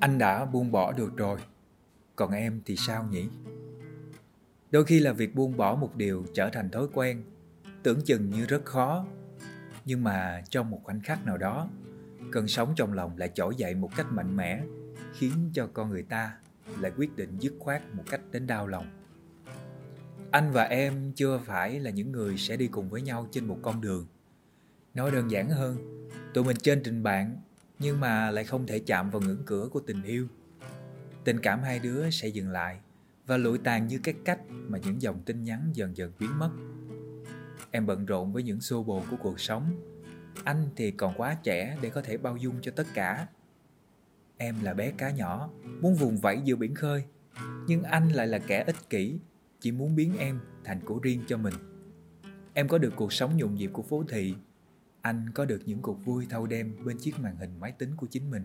Anh đã buông bỏ được rồi, còn em thì sao nhỉ? Đôi khi là việc buông bỏ một điều trở thành thói quen, tưởng chừng như rất khó. Nhưng mà trong một khoảnh khắc nào đó, cơn sóng trong lòng lại trỗi dậy một cách mạnh mẽ, khiến cho con người ta lại quyết định dứt khoát một cách đến đau lòng. Anh và em chưa phải là những người sẽ đi cùng với nhau trên một con đường. Nói đơn giản hơn, tụi mình trên trình bạn nhưng mà lại không thể chạm vào ngưỡng cửa của tình yêu. Tình cảm hai đứa sẽ dừng lại và lụi tàn như cái cách mà những dòng tin nhắn dần dần biến mất. Em bận rộn với những xô bồ của cuộc sống. Anh thì còn quá trẻ để có thể bao dung cho tất cả. Em là bé cá nhỏ, muốn vùng vẫy giữa biển khơi. Nhưng anh lại là kẻ ích kỷ, chỉ muốn biến em thành của riêng cho mình. Em có được cuộc sống nhộn nhịp của phố thị. Anh có được những cuộc vui thâu đêm bên chiếc màn hình máy tính của chính mình.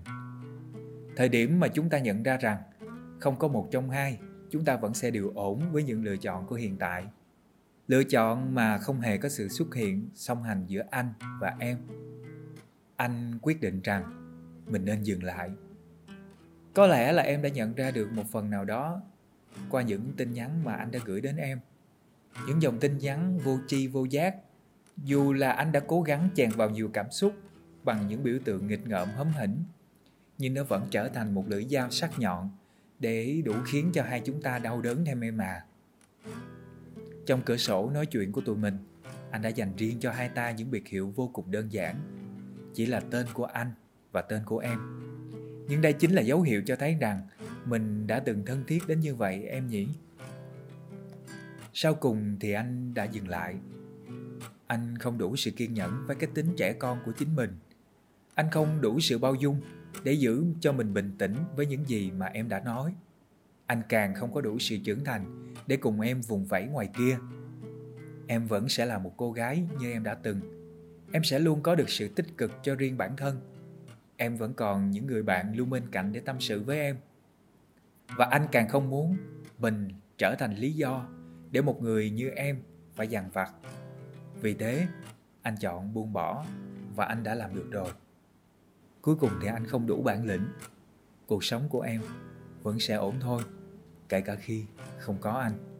Thời điểm mà chúng ta nhận ra rằng không có một trong hai, chúng ta vẫn sẽ đều ổn với những lựa chọn của hiện tại. Lựa chọn mà không hề có sự xuất hiện song hành giữa anh và em. Anh quyết định rằng mình nên dừng lại có lẽ là em đã nhận ra được một phần nào đó qua những tin nhắn mà anh đã gửi đến em. Những dòng tin nhắn vô tri vô giác. Dù là anh đã cố gắng chèn vào nhiều cảm xúc bằng những biểu tượng nghịch ngợm hấm hỉnh, nhưng nó vẫn trở thành một lưỡi dao sắc nhọn để đủ khiến cho hai chúng ta đau đớn thêm em mà. Trong cửa sổ nói chuyện của tụi mình, anh đã dành riêng cho hai ta những biệt hiệu vô cùng đơn giản. Chỉ là tên của anh và tên của em nhưng đây chính là dấu hiệu cho thấy rằng mình đã từng thân thiết đến như vậy em nhỉ sau cùng thì anh đã dừng lại anh không đủ sự kiên nhẫn với cái tính trẻ con của chính mình. Anh không đủ sự bao dung để giữ cho mình bình tĩnh với những gì mà em đã nói. Anh càng không có đủ sự trưởng thành để cùng em vùng vẫy ngoài kia. Em vẫn sẽ là một cô gái như em đã từng. Em sẽ luôn có được sự tích cực cho riêng bản thân. Em vẫn còn những người bạn luôn bên cạnh để tâm sự với em. Và anh càng không muốn mình trở thành lý do để một người như em phải dằn vặt vì thế, anh chọn buông bỏ và anh đã làm được rồi. Cuối cùng thì anh không đủ bản lĩnh. Cuộc sống của em vẫn sẽ ổn thôi, kể cả khi không có anh.